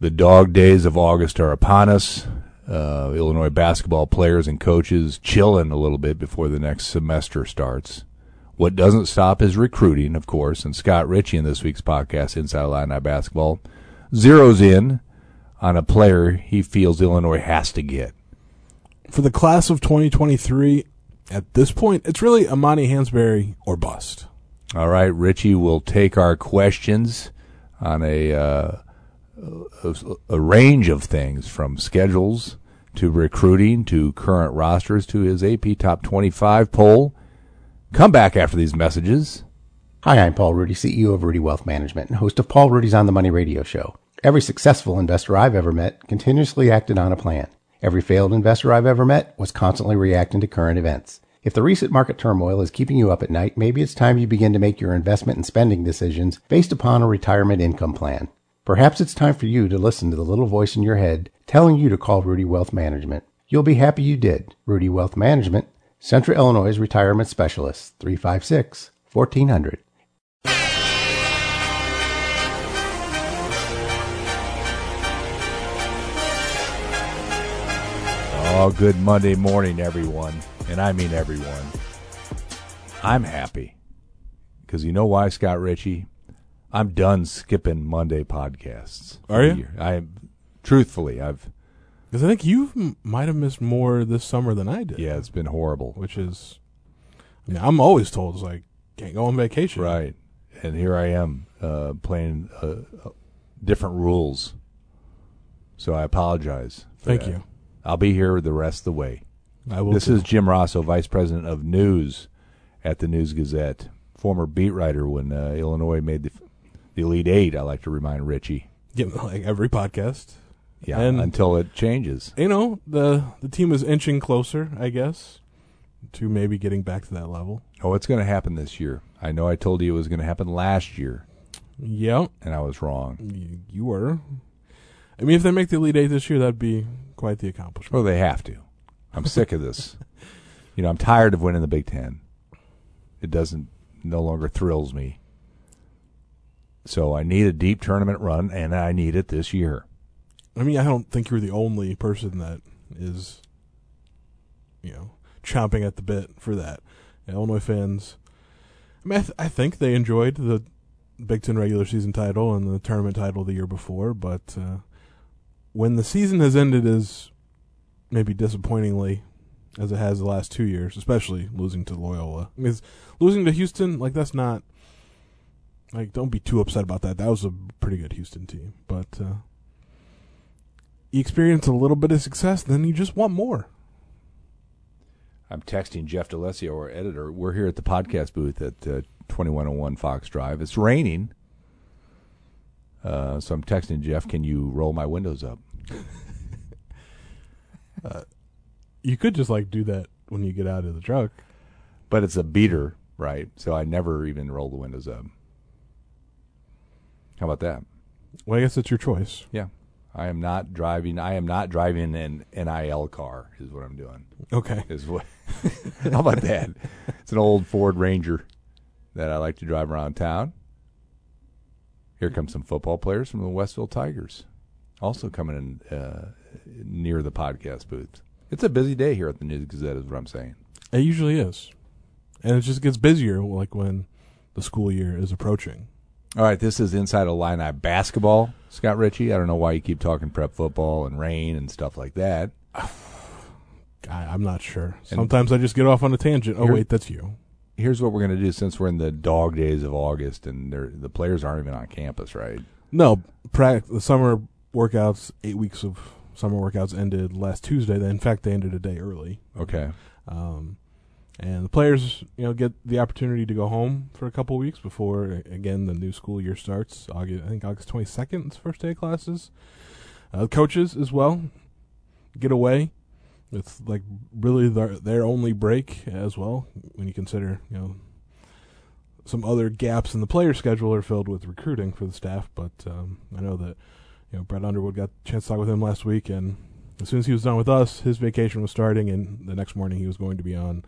The dog days of August are upon us. Uh, Illinois basketball players and coaches chilling a little bit before the next semester starts. What doesn't stop is recruiting, of course, and Scott Richey in this week's podcast, Inside Illini Basketball, zeroes in on a player he feels Illinois has to get. For the class of 2023, at this point, it's really Amani Hansberry or bust. All right, Richey will take our questions on a, uh, a, a range of things from schedules to recruiting to current rosters to his AP Top 25 poll. Come back after these messages. Hi, I'm Paul Rudy, CEO of Rudy Wealth Management and host of Paul Rudy's On the Money radio show. Every successful investor I've ever met continuously acted on a plan. Every failed investor I've ever met was constantly reacting to current events. If the recent market turmoil is keeping you up at night, maybe it's time you begin to make your investment and spending decisions based upon a retirement income plan. Perhaps it's time for you to listen to the little voice in your head telling you to call Rudy Wealth Management. You'll be happy you did. Rudy Wealth Management, Central Illinois Retirement Specialist, 356 1400. Oh, good Monday morning, everyone. And I mean everyone. I'm happy. Because you know why, Scott Richey? I'm done skipping Monday podcasts. Are you? I truthfully, I've Because I think you m- might have missed more this summer than I did. yeah, it's been horrible. Which is, I mean, I'm always told, it's like, can't go on vacation. Right. And here I am uh, playing uh, uh, different rules. So I apologize. for Thank that. you. I'll be here the rest of the way. I will. This too. is Jim Rossow, Vice President of News at the News Gazette, former beat writer when uh, Illinois made the, the Elite Eight. I like to remind Richey. Yeah, like every podcast. Yeah, And- until it changes. You know, the the team is inching closer, I guess, to maybe getting back to that level. Oh, it's going to happen this year. I know I told you it was going to happen last year, Yep, and I was wrong. you, you were. I mean, if they make the Elite Eight this year, that'd be quite the accomplishment. Well, they have to. I'm sick of this. You know, I'm tired of winning the Big Ten. It doesn't, no longer thrills me. So I need a deep tournament run, and I need it this year. I mean, I don't think you're the only person that is, you know, chomping at the bit for that. Illinois fans, I mean, I, th- I think they enjoyed the Big Ten regular season title and the tournament title the year before, but uh, when the season has ended as maybe disappointingly as it has the last two years, especially losing to Loyola, because losing to Houston, like that's not. Like, don't be too upset about that. That was a pretty good Houston team, but uh, you experience a little bit of success, then you just want more. I'm texting Jeff D'Alessio, our editor. We're here at the podcast booth at uh, 2101 Fox Drive. It's raining. Uh, so I'm texting Jeff, can you roll my windows up? You could just like do that when you get out of the truck. But it's a beater, right? So I never even roll the windows up. How about that? Well, I guess it's your choice. Yeah. I am not driving. I am not driving an NIL car. Is what I'm doing. Okay. Is what? How about that? It's an old Ford Ranger that I like to drive around town. Here come some football players from the Westville Tigers, also coming in uh, near the podcast booth. It's a busy day here at the News Gazette, is what I'm saying. It usually is, and it just gets busier like when the school year is approaching. All right, this is Inside Illini basketball. Scott Richey, I don't know why you keep talking prep football and rain and stuff like that. I, I'm not sure. Sometimes I just get off on a tangent. Oh Here- wait, that's you. Here's what we're going to do since we're in the dog days of August and they're, the players aren't even on campus, right? No, prac- the summer workouts, eight weeks of summer workouts ended last Tuesday. In fact, they ended a day early. Okay. Um, and the players, you know, get the opportunity to go home for a couple weeks before again the new school year starts. August, I think August twenty second is first day of classes. Uh, coaches as well get away. It's like really their their only break as well when you consider you know some other gaps in the player schedule are filled with recruiting for the staff. But um, I know that you know Brad Underwood got a chance to talk with him last week, and as soon as he was done with us, his vacation was starting, and the next morning he was going to be on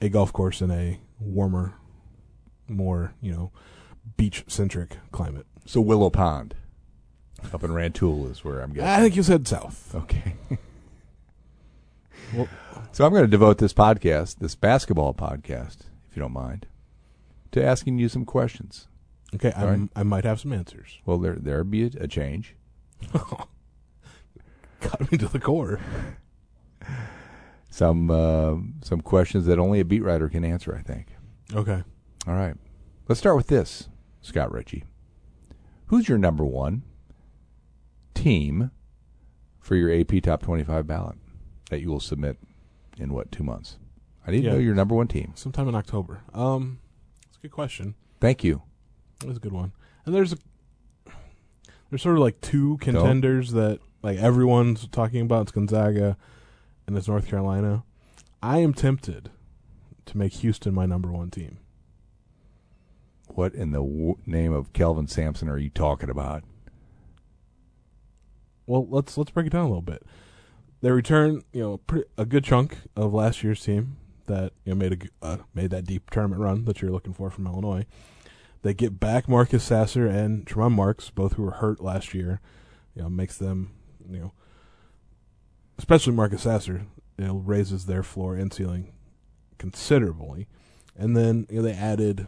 a golf course in a warmer, more you know, beach centric climate. So Willow Pond. Up in Rantoul is where I'm guessing. I think you said south. Okay. Well- so I'm going to devote this podcast, this basketball podcast, if you don't mind, to asking you some questions. Okay, right. I might have some answers. Well, there there be a, a change. Got me to the core. Some uh, some questions that only a beat writer can answer. I think. Okay. All right. Let's start with this, Scott Richey. Who's your number one team for your AP Top 25 ballot that you will submit in what, two months? I need Yeah. to know your number one team. Sometime in October. Um, it's a good question. Thank you. That's a good one. And there's a there's sort of like two contenders that like everyone's talking about. It's Gonzaga and it's North Carolina. I am tempted to make Houston my number one team. What in the w- name of Kelvin Sampson are you talking about? Well, let's let's break it down a little bit. They return, you know, pretty, a good chunk of last year's team that you know made a uh, made that deep tournament run that you're looking for from Illinois. They get back Marcus Sasser and Tramon Marks, both who were hurt last year. You know, makes them, you know, especially Marcus Sasser, you know, raises their floor and ceiling considerably. And then you know, they added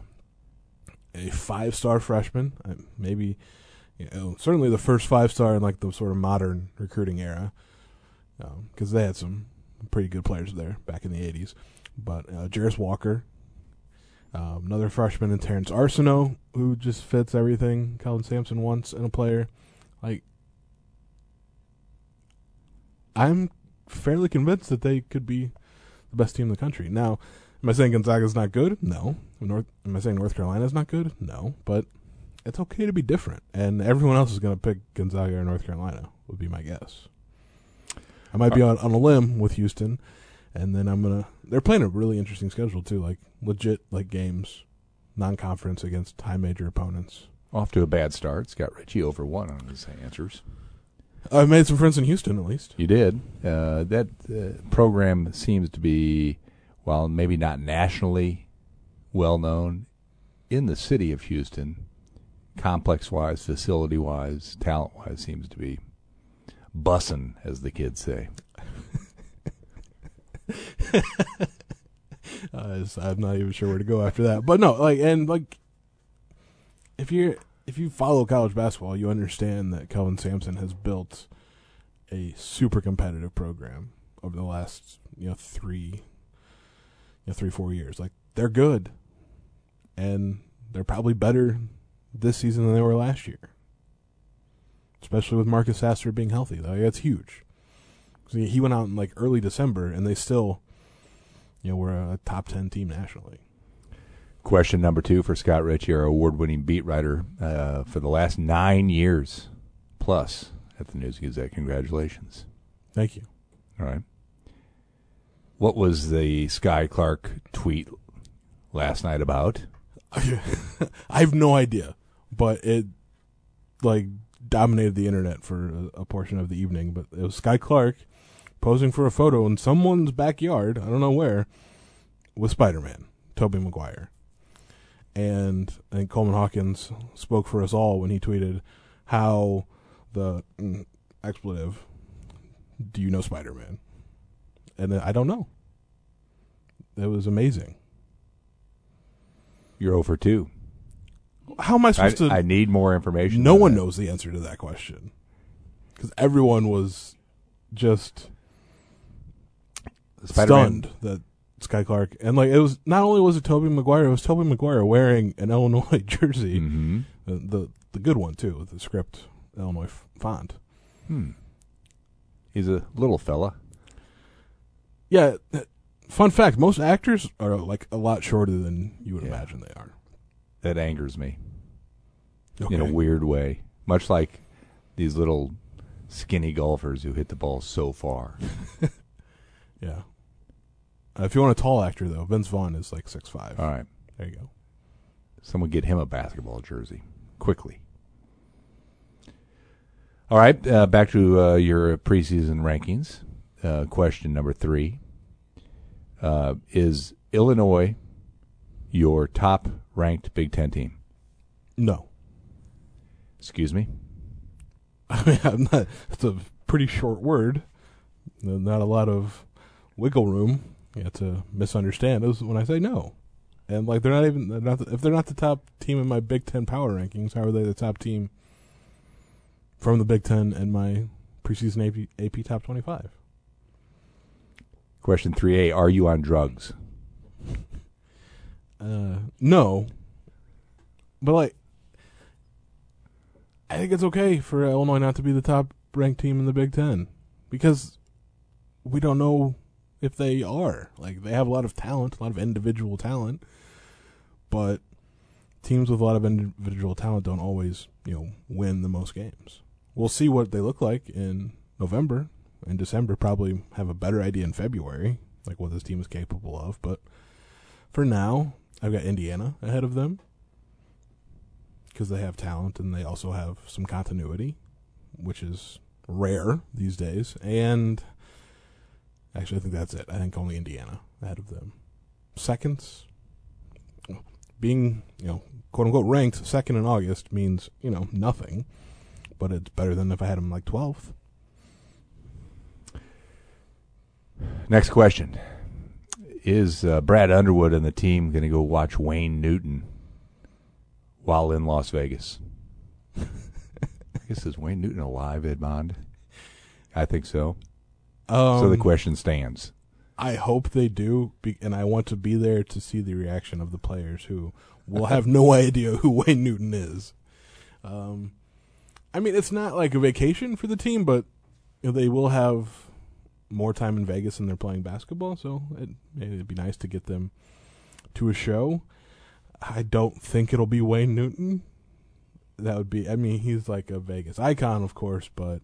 a five-star freshman, uh, maybe you know, certainly the first five star in like the sort of modern recruiting era, because they had some pretty good players there back in the '80s. But uh, Jarace Walker, um, another freshman, and Terrance Arceneaux, who just fits everything Kelvin Sampson wants in a player. Like, I'm fairly convinced that they could be the best team in the country. Now, am I saying Gonzaga's not good? No. North, am I saying North Carolina's not good? No. But it's okay to be different, and everyone else is going to pick Gonzaga or North Carolina. Would be my guess. I might be on, on a limb with Houston, and then I'm gonna. They're playing a really interesting schedule too, like legit like games, non-conference against high major opponents. Off to a bad start. Scott Richey over one on his answers. I've made some friends in Houston at least. You did. Uh, that uh, program seems to be, while maybe not nationally well known, in the city of Houston, complex wise, facility wise, talent wise, seems to be bussin', as the kids say. Uh, I'm not even sure where to go after that, but no, like and like, if you're if you follow college basketball, you understand that Kelvin Sampson has built a super competitive program over the last you know three, you know three four years. Like they're good, and they're probably better this season than they were last year. Especially with Marcus Sasser being healthy, like, that's huge. he went out in like early December, and they still you know, we're a top 10 team nationally. Question number two for Scott Richey, our award winning beat writer uh, for the last nine years plus at the News Gazette. Congratulations. Thank you. All right. What was the Skyy Clark tweet last night about? I have no idea, but it like dominated the internet for a, a portion of the evening. But it was Skyy Clark posing for a photo in someone's backyard, I don't know where, with Spider Man, Tobey Maguire. And I think Coleman Hawkins spoke for us all when he tweeted how the mm, expletive, do you know Spider Man? And I don't know. It was amazing. You're over two. How am I I, supposed to? I need more information. no one that. knows the answer to that question because everyone was just Spider-Man- stunned that Skyy Clark and like it was not only was it Tobey Maguire, it was Tobey Maguire wearing an Illinois jersey, Mhm. the, the the good one too, with the script Illinois f- font. Hmm. He's a little fella. Yeah. Fun fact: most actors are like a lot shorter than you would Yeah. imagine they are. That angers me Okay. in a weird way. Much like these little skinny golfers who hit the ball so far. yeah. Uh, if you want a tall actor though, Vince Vaughn is like six five. All right. There you go. Someone get him a basketball jersey quickly. All right, uh, back to uh, your preseason rankings. Uh, question number three uh, is Illinois your top ranked Big Ten team? No. Excuse me. I mean, I'm not. It's a pretty short word. Not a lot of wiggle room know, to misunderstand is when I say no. And like they're not even they're not the, if they're not the top team in my Big Ten power rankings, how are they the top team from the Big Ten and my preseason AP, AP top twenty five? Question three A: Are you on drugs? Uh, no, but like I think it's okay for Illinois not to be the top ranked team in the Big Ten because we don't know if they are. Like they have a lot of talent, a lot of individual talent, but teams with a lot of individual talent don't always, you know, win the most games. We'll see what they look like in November and December. Probably have a better idea in February, like what this team is capable of. But for now, I've got Indiana ahead of them because they have talent and they also have some continuity, which is rare these days. And Actually, I think that's it. I think only Indiana ahead of them. Seconds, being you know quote unquote ranked second in August means you know nothing, but it's better than if I had them like twelfth. Next question: Is uh, Brad Underwood and the team going to go watch Wayne Newton while in Las Vegas? I guess is Wayne Newton alive, Edmond? I think so. Um, so the question stands. I hope they do, be, and I want to be there to see the reaction of the players who will have no idea who Wayne Newton is. Um, I mean, it's not like a vacation for the team, but they will have more time in Vegas than they're playing basketball, so it, it'd be nice to get them to a show. I don't think it'll be Wayne Newton. That would be, I mean, he's like a Vegas icon, of course, but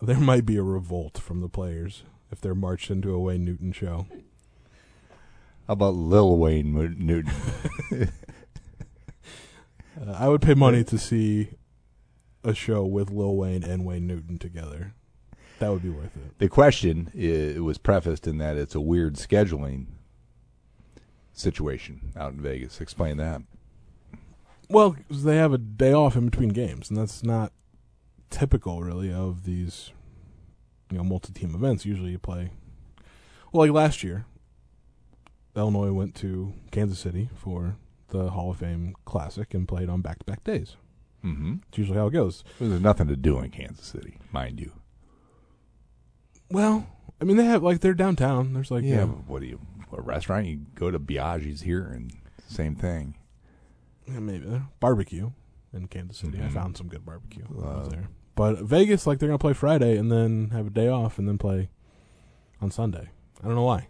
there might be a revolt from the players if they're marched into a Wayne Newton show. How about Lil Wayne Newton? uh, I would pay money to see a show with Lil Wayne and Wayne Newton together. That would be worth it. The question it was prefaced in that it's a weird scheduling situation out in Vegas. Explain that. Well, they have a day off in between games, and that's not typical, really, of these you know multi-team events. Usually, you play well, like last year. Illinois went to Kansas City for the Hall of Fame Classic and played on back-to-back days. Mm-hmm. It's usually how it goes. There's nothing to do in Kansas City, mind you. Well, I mean, they have like they're downtown. There's like yeah, yeah, what do you a restaurant? You go to Biaggi's here and same thing. yeah maybe barbecue in Kansas City. I Mhm. found some good barbecue I Uh, there. But Vegas, like they're gonna play Friday and then have a day off and then play on Sunday. I don't know why.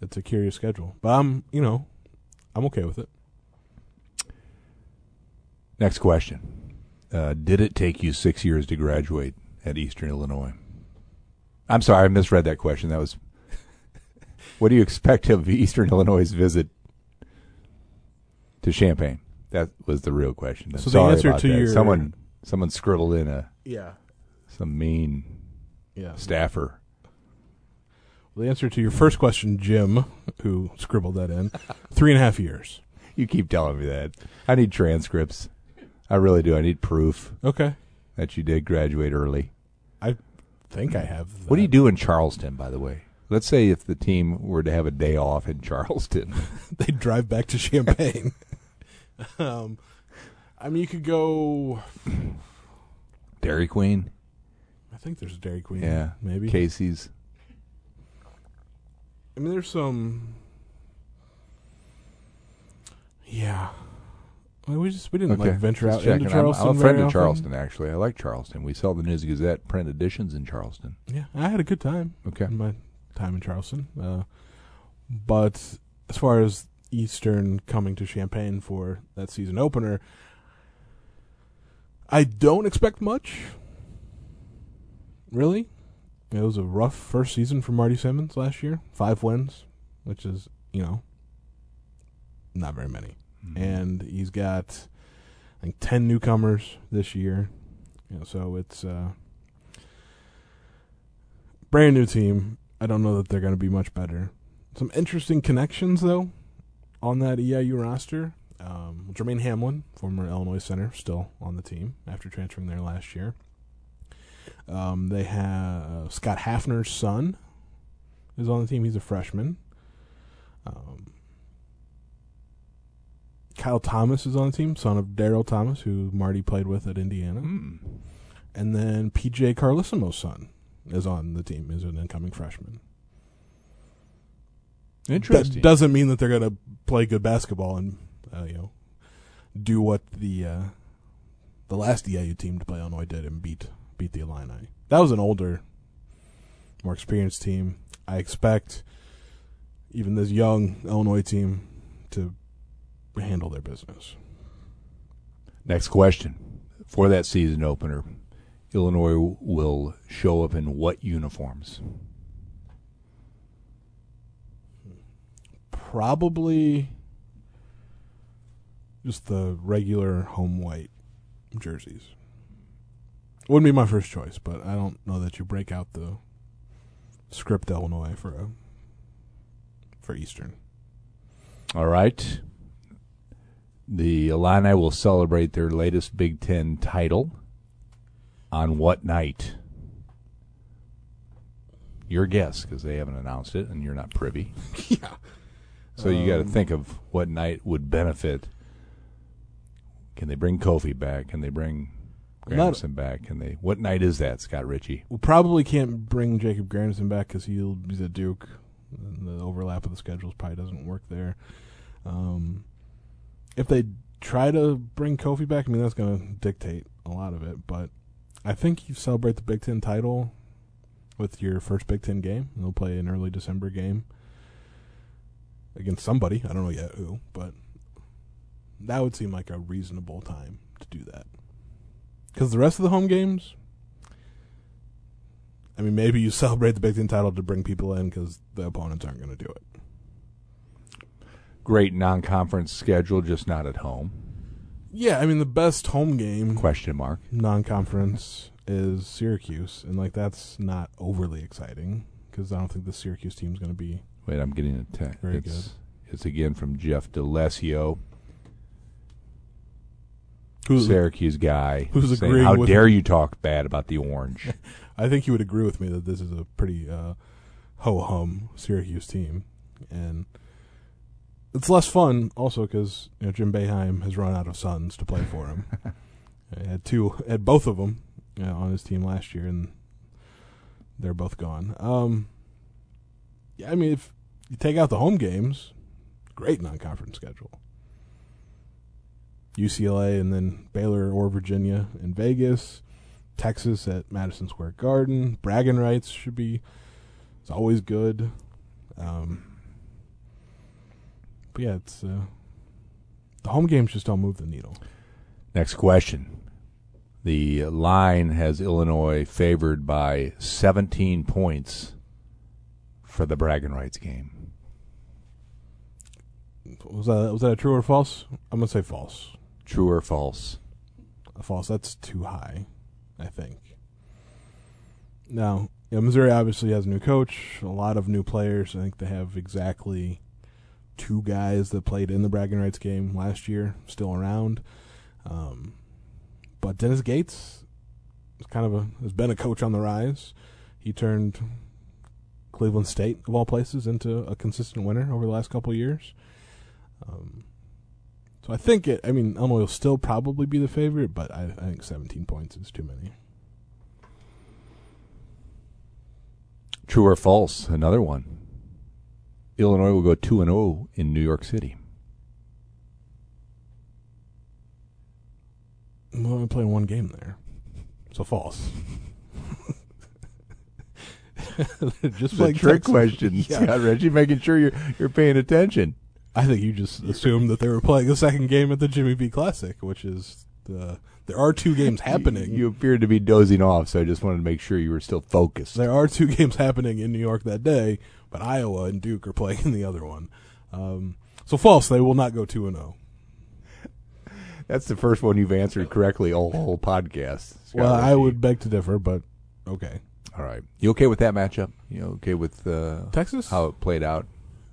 It's a curious schedule, but I'm you know I'm okay with it. Next question: uh, Did it take you six years to graduate at Eastern Illinois? I'm sorry, I misread that question. That was. what do you expect of Eastern Illinois' visit to Champaign? That was the real question. I'm So the answer to that. your- someone someone scribbled in a Yeah, some mean yeah. staffer. The answer to your first question, Jim, who scribbled that in, three and a half years. You keep telling me that. I need transcripts. I really do. I need proof Okay, that you did graduate early. I think I have. What do you do in Charleston, by the way? Let's say if the team were to have a day off in Charleston. they'd drive back to Champaign. um, I mean, you could go. Dairy Queen, I think there's a Dairy Queen. Yeah. maybe. Casey's. I mean, there's some. Yeah, Well, we just we didn't Okay, like venture just out checking. into I'm- Charleston. I'm, a very friend of often. Charleston, actually. I like Charleston. We sell the News Gazette print editions in Charleston. Yeah, I had a good time Okay. in my time in Charleston. Uh, but as far as Eastern coming to Champaign for that season opener, I don't expect much. Really, it was a rough first season for Marty Simmons last year. Five wins, which is you know not very many, Mhm. and he's got I think ten newcomers this year. You know, so it's uh, brand new team. I don't know that they're going to be much better. Some interesting connections though on that EIU roster. Um, Jermaine Hamlin, former Illinois center, still on the team after transferring there last year. Um, they have Scott Hafner's son is on the team. He's a freshman. Um, Kyle Thomas is on the team, son of Daryl Thomas, who Marty played with at Indiana. Hmm. And then PJ Carlesimo's son is on the team, is an incoming freshman. Interesting. That doesn't mean that they're going to play good basketball and uh, you know do what the uh, the last EIU team to play Illinois did and beat beat the Illini. That was an older, more experienced team. I expect even this young Illinois team to handle their business. Next question. For that season opener, Illinois will show up in what uniforms? Probably just the regular home white jerseys. Wouldn't be my first choice, but I don't know that you break out the script Illinois for a for Eastern. All right. The Illini will celebrate their latest Big Ten title on what night? Your guess, because they haven't announced it and you're not privy. yeah. So you got to Um, think of what night would benefit. Can they bring Kofi back? Can they bring Grandison back? Can they? What night is that, Scott Richey? We probably can't bring Jacob Grandison back because he'll he's at Duke. And the overlap of the schedules probably doesn't work there. Um, if they try to bring Kofi back, I mean that's going to dictate a lot of it. But I think you celebrate the Big Ten title with your first Big Ten game. They'll play an early December game against somebody. I don't know yet who, but that would seem like a reasonable time to do that. Because the rest of the home games, I mean, maybe you celebrate the Big Ten title to bring people in because the opponents aren't going to do it. Great non-conference schedule, just not at home. Yeah, I mean, the best home game Question mark. non-conference is Syracuse, and like that's not overly exciting because I don't think the Syracuse team's going to be. Wait, I'm getting a text. Very it's, It's again from Jeff D'Alessio, Who's, Syracuse guy. who's saying, agreeing How dare me." you talk bad about the orange? I think you would agree with me that this is a pretty uh, ho hum Syracuse team, and it's less fun also because you know Jim Boeheim has run out of sons to play for him. he had two, had both of them you know, on his team last year, and they're both gone. Um, yeah, I mean, if you take out the home games, great non-conference schedule. UCLA and then Baylor or Virginia in Vegas. Texas at Madison Square Garden. Bragging rights should be. It's always good. Um, but yeah, it's uh, the home games just don't move the needle. Next question. The line has Illinois favored by 17 points for the bragging rights game. Was that was that a true or false? I'm gonna say false. True or false? A false. That's too high. I think. Now, you know, Missouri obviously has a new coach, a lot of new players. I think they have exactly two guys that played in the bragging rights game last year still around. Um, but Dennis Gates is kind of a has been a coach on the rise. He turned Cleveland State of all places into a consistent winner over the last couple of years. Um, so I think it. I mean, Illinois will still probably be the favorite, but I, I think 17 points is too many. True or false? Another one. Illinois will go 2 and 0 in New York City. Well, I'm playing one game there, so false. just like trick Texas. question, Yeah. Scott Richey, making sure you're you're paying attention. I think you just assumed that they were playing the second game at the Jimmy V Classic, which is the. There are two games happening. You, you appeared to be dozing off, so I just wanted to make sure you were still focused. There are two games happening in New York that day, but Iowa and Duke are playing in the other one. Um, so false. They will not go two and oh. zero. That's the first one you've answered correctly all whole podcast. Scott Well, I would beg to differ, but okay. All right. You okay with that matchup? You okay with uh, Texas? how it played out?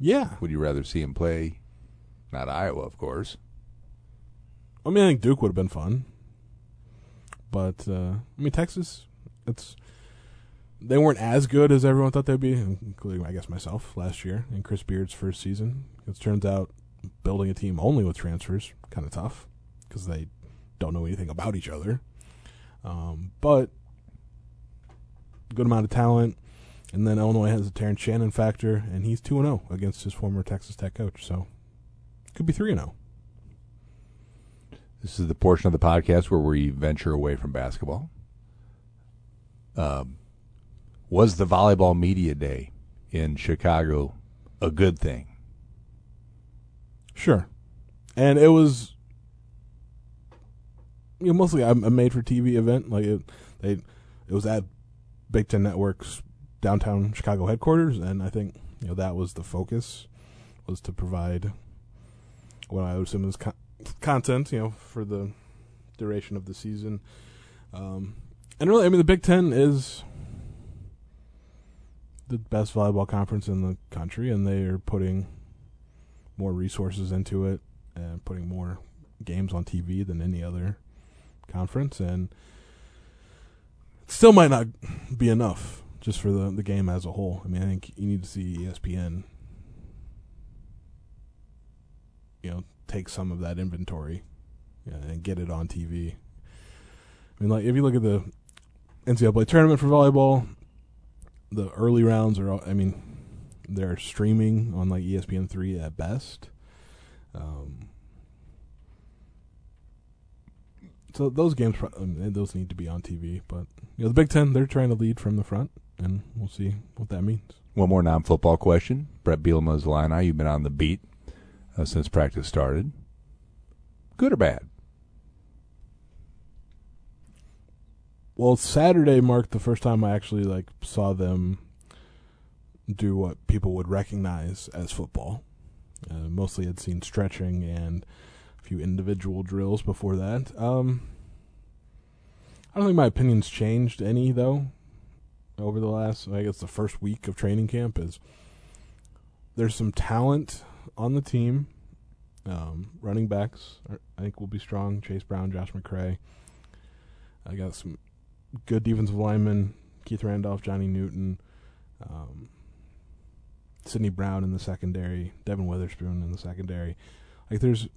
Yeah. Would you rather see him play? Not Iowa, of course. I mean, I think Duke would have been fun, but uh, I mean, Texas, it's they weren't as good as everyone thought they'd be, including I guess myself last year in Chris Beard's first season. It turns out building a team only with transfers kind of tough because they don't know anything about each other. Um, but good amount of talent. And then Illinois has the Terrence Shannon factor, and he's 2 0 against his former Texas Tech coach. So could be 3 0. This is the portion of the podcast where we venture away from basketball. Um, was the volleyball media day in Chicago a good thing? Sure. And it was you know, mostly a made for TV event. Like it, they, it was at Big Ten Network's downtown Chicago headquarters, and I think you know that was the focus was to provide what I would assume is con- content, you know, for the duration of the season. Um, and really, I mean, the Big Ten is the best volleyball conference in the country, and they are putting more resources into it and putting more games on TV than any other conference, and still might not be enough just for the the game as a whole. I mean, I think you need to see ESPN, you know, take some of that inventory and get it on TV. I mean, like if you look at the NCAA tournament for volleyball, the early rounds are, I mean, they're streaming on like ESPN three at best. Um, so those games, um, those need to be on TV. But you know, the Big Ten, they're trying to lead from the front and we'll see what that means. One more non-football question. Bret Bielema's Illini, you've been on the beat uh, since practice started. Good or bad? Well, Saturday marked the first time I actually like saw them do what people would recognize as football. Uh, mostly had seen stretching and a few individual drills before that. Um, I don't think my opinion's changed any though over the last, I guess, the first week of training camp is there's some talent on the team. Um, running backs, I think, will be strong. Chase Brown, Josh McCray. I got some good defensive linemen: Keith Randolph, Johnny Newton, um, Sydney Brown in the secondary, Devon Witherspoon in the secondary. Like there's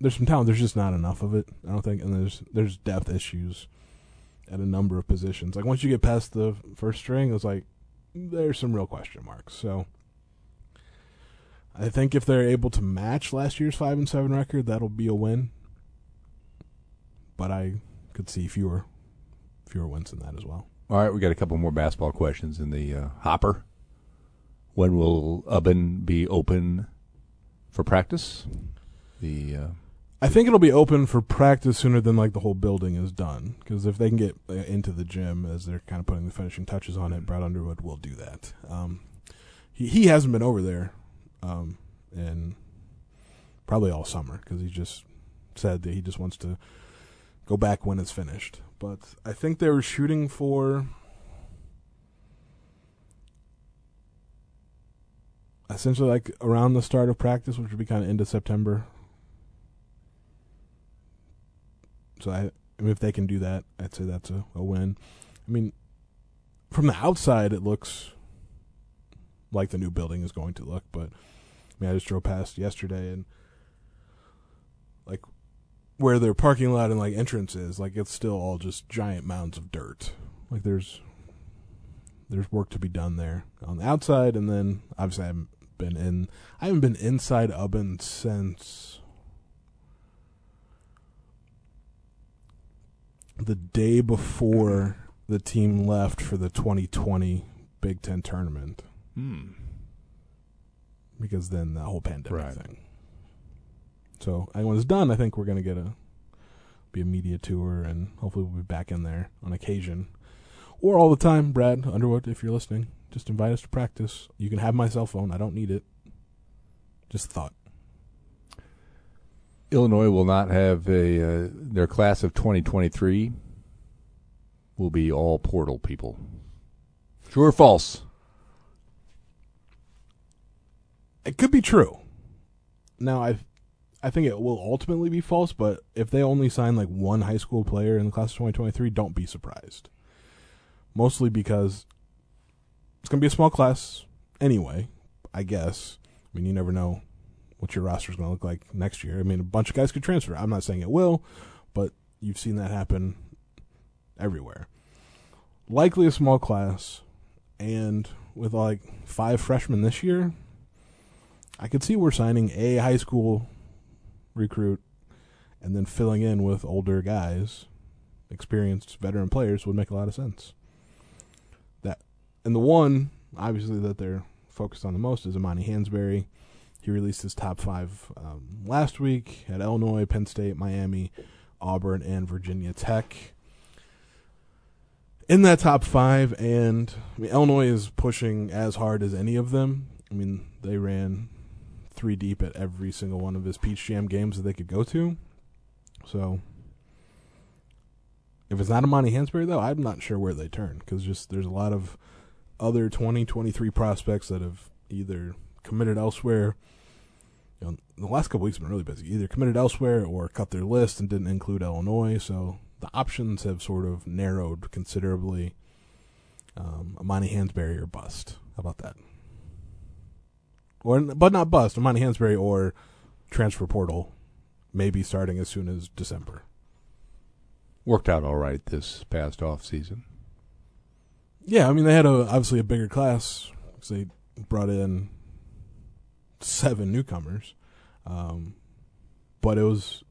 there's some talent. There's just not enough of it. I don't think, and there's there's depth issues at a number of positions. Like once you get past the first string, it's like there's some real question marks. So I think if they're able to match last year's five and seven record, that'll be a win. But I could see fewer fewer wins than that as well. All right, we got a couple more basketball questions in the uh, hopper. When will Ubben be open for practice? The uh, I think it'll be open for practice sooner than like the whole building is done. Because if they can get uh, into the gym as they're kind of putting the finishing touches on it, Brad Underwood will do that. Um, he he hasn't been over there, um, and probably all summer because he just said that he just wants to go back when it's finished. But I think they were shooting for essentially like around the start of practice, which would be kind of end of September. So I, I mean, if they can do that, I'd say that's a, a win. I mean, from the outside, it looks like the new building is going to look, but I mean, I just drove past yesterday and like where their parking lot and like entrance is, like it's still all just giant mounds of dirt. Like there's there's work to be done there on the outside, and then obviously I haven't been in. I haven't been inside Ubben since the day before the team left for the 2020 Big Ten tournament. hmm. Because then the whole pandemic Right. thing. So I- when it's done, I think we're gonna get a be a media tour, and hopefully we'll be back in there on occasion, or all the time. Brad Underwood, if you're listening, just invite us to practice. You can have my cell phone. I don't need it. Just thought. Illinois will not have a uh, their class of 2023 will be all portal people. True or false? It could be true. Now I, I think it will ultimately be false, but if they only sign like one high school player in the class of 2023, don't be surprised. Mostly because it's going to be a small class anyway, I guess. I mean, you never know what your roster is going to look like next year. I mean, a bunch of guys could transfer. I'm not saying it will, but you've seen that happen everywhere. Likely a small class, and with like five freshmen this year, I could see we're signing a high school recruit and then filling in with older guys, experienced veteran players would make a lot of sense. That and the one obviously that they're focused on the most is Amani Hansberry. He released his top five um, last week at Illinois, Penn State, Miami, Auburn, and Virginia Tech. In that top five, and I mean, Illinois is pushing as hard as any of them. I mean, they ran three deep at every single one of his Peach Jam games that they could go to. So, if it's not Amani Hansberry, though, I'm not sure where they turn because just there's a lot of other 2023 prospects that have either committed elsewhere. You know, the last couple weeks have been really busy. Either committed elsewhere or cut their list and didn't include Illinois. So the options have sort of narrowed considerably. Um, Amani Hansberry or bust. How about that? Or, but not bust. Amani Hansberry or transfer portal, maybe starting as soon as December. Worked out all right this past off season. Yeah, I mean they had a obviously a bigger class because they brought in seven newcomers, um, but it was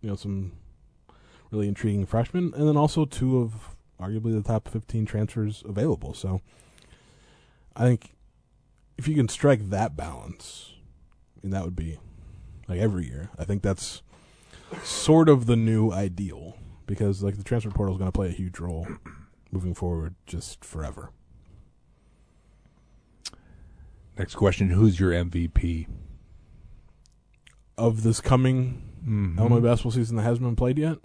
you know some really intriguing freshmen, and then also two of arguably the top fifteen transfers available. So I think if you can strike that balance, I mean that would be like every year. I think that's sort of the new ideal because like the transfer portal is going to play a huge role moving forward just forever. Next question: Who's your MVP of this coming mm-hmm. Illinois basketball season that hasn't been played yet?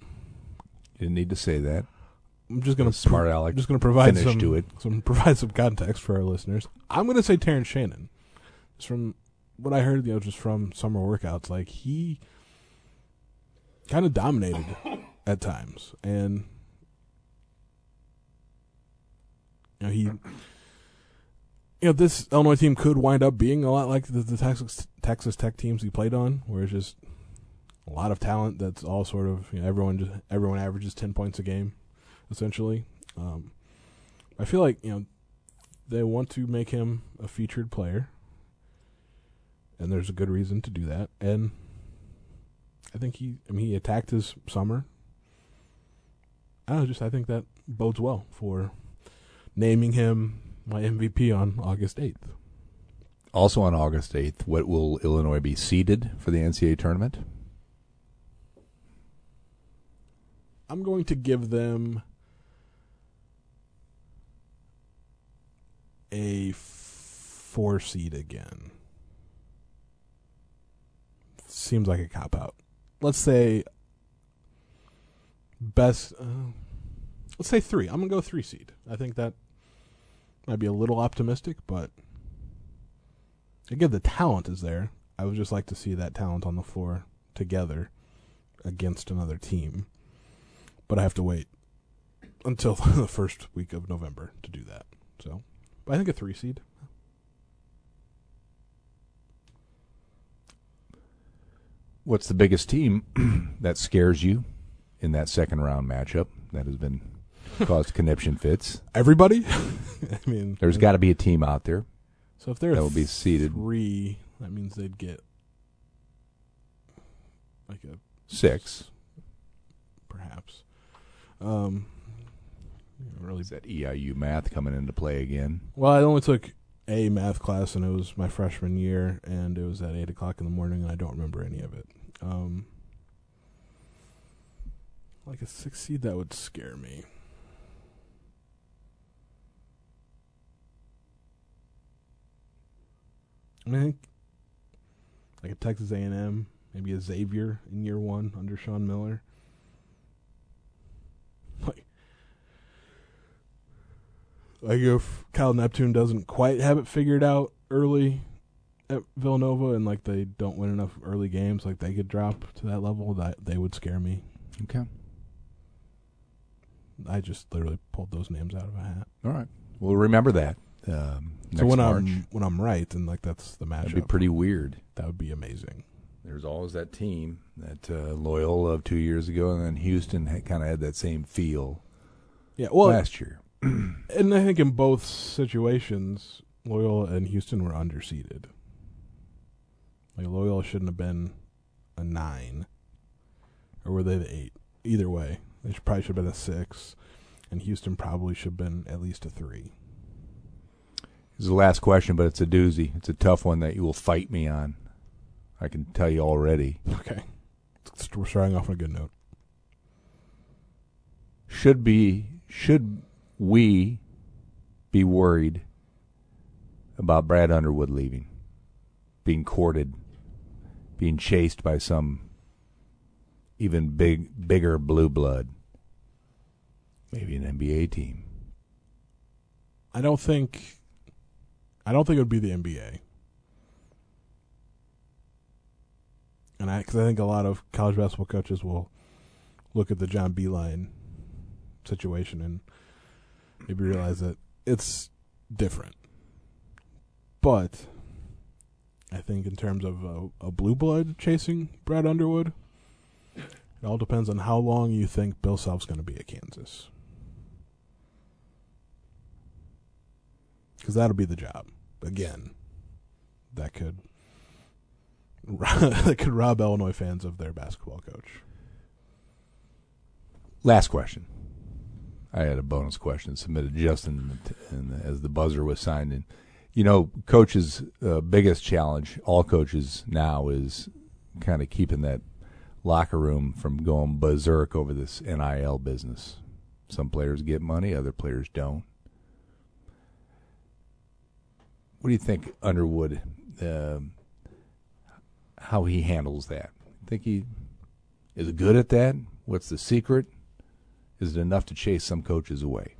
You didn't need to say that. I'm just gonna smart pro- Alec. I'm just gonna provide some to it. some provide some context for our listeners. I'm gonna say Terrence Shannon. Just from what I heard, you know, just from summer workouts, like he kind of dominated at times, and you know he you know, this Illinois team could wind up being a lot like the, the Texas Texas Tech teams he played on, where it's just a lot of talent that's all sort of you know, everyone just everyone averages ten points a game, essentially. Um, I feel like you know they want to make him a featured player, and there's a good reason to do that. And I think he, I mean, he attacked his summer. I don't know, just I think that bodes well for naming him my MVP on August 8th. Also on August 8th, what will Illinois be seeded for the NCAA tournament? I'm going to give them a four seed again. Seems like a cop out. Let's say best. Uh, let's say three. I'm gonna go three seed. I think that might be a little optimistic, but again, the talent is there. I would just like to see that talent on the floor together against another team. But I have to wait until the first week of November to do that. So, I think a three seed. What's the biggest team that scares you in that second round matchup that has been caused conniption fits. Everybody? I mean, there's got to be a team out there. So if they're that will be seated three, that means they'd get like a six, perhaps. Um, really, is that EIU math coming into play again? Well, I only took a math class, and it was my freshman year, and it was at eight o'clock in the morning, and I don't remember any of it. Um, like a six seed, that would scare me. I think like a Texas A&M, maybe a Xavier in year one under Sean Miller. Like, like if Kyle Neptune doesn't quite have it figured out early, at Villanova and like they don't win enough early games, like they could drop to that level, that they would scare me. Okay. I just literally pulled those names out of a hat. All right. We'll remember that. Um, so when March. I'm when I'm right, and like that's the matchup, That'd be pretty weird. that would be amazing. There's always that team that uh, Loyola of two years ago, and then Houston kind of had that same feel Yeah, well, last year. and I think in both situations, Loyola and Houston were underseeded. Like Loyola shouldn't have been a nine, or were they the eight? Either way, they should, probably should have been a six, and Houston probably should have been at least a three. This is the last question, but it's a doozy. It's a tough one that you will fight me on. I can tell you already. Okay, we're starting off on a good note. Should be should we be worried about Brad Underwood leaving, being courted, being chased by some even big bigger blue blood, maybe an NBA team? I don't think. I don't think it would be the NBA. And I, because I think a lot of college basketball coaches will look at the John Beilein situation and maybe realize that it's different. But I think in terms of a, a blue blood chasing Brad Underwood, it all depends on how long you think Bill Self's going to be at Kansas. Because that'll be the job. Again, that could that could rob Illinois fans of their basketball coach. Last question. I had a bonus question submitted just in, in as the buzzer was signed in. You know, coaches' uh, biggest challenge, all coaches now, is kind of keeping that locker room from going berserk over this NIL business. Some players get money, other players don't. What do you think, Underwood? um how he handles that? Think he is good at that? What's the secret? Is it enough to chase some coaches away?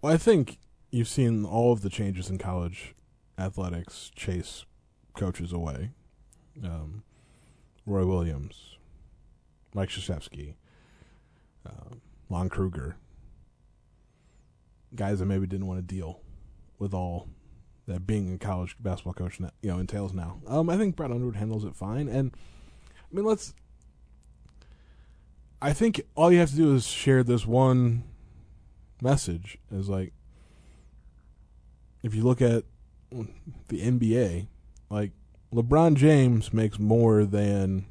Well, I think you've seen all of the changes in college athletics chase coaches away. Um, Roy Williams, Mike Krzyzewski, uh, Lon Kruger, guys that maybe didn't want to deal with all that being a college basketball coach, you know, entails now. Um, I think Brad Underwood handles it fine, and I mean, let's. I think all you have to do is share this one message. Is like, if you look at the NBA, like LeBron James makes more than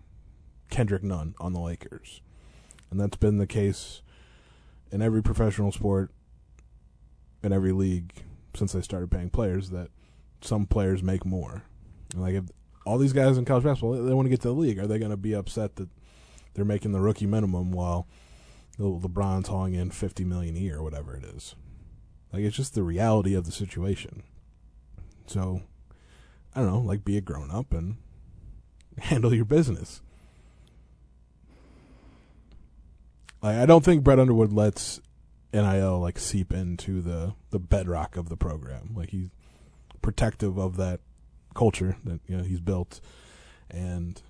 Kendrick Nunn on the Lakers, and that's been the case in every professional sport, in every league since they started paying players. That some players make more. And like if all these guys in college basketball, they want to get to the league. Are they going to be upset that they're making the rookie minimum while LeBron's hauling in fifty million a year, or whatever it is? Like it's just the reality of the situation. So, I don't know, like be a grown up and handle your business. Like I don't think Brad Underwood lets NIL like seep into the the bedrock of the program. Like he's protective of that culture that you know he's built, and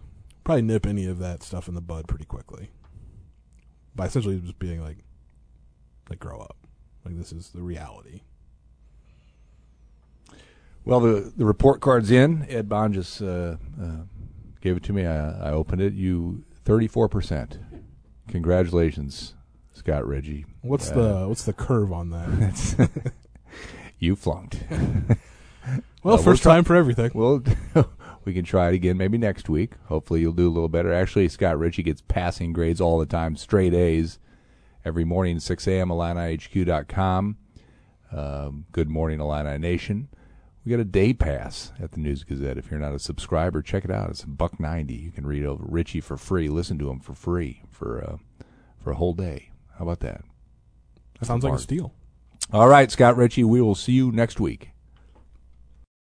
probably nip any of that stuff in the bud pretty quickly. By essentially just being like, like grow up, like this is the reality. Well, the the report card's in. Ed Bond just uh, uh, gave it to me. I, I opened it. You thirty four percent. Congratulations, Scott Richey. What's Uh, the what's the curve on that? you flunked. well, we'll 1st try- time for everything. well, we can try it again maybe next week. Hopefully, you'll do a little better. Actually, Scott Richey gets passing grades all the time, straight A's every morning, 6 a.m. IlliniHQ.com. Um, good morning, Illini Nation. We got a day pass at the News Gazette. If you're not a subscriber, check it out. It's a buck ninety. You can read over Richey for free. Listen to him for free for uh, for a whole day. How about that? That Sounds like a steal. All right, Scott Richey. We will see you next week.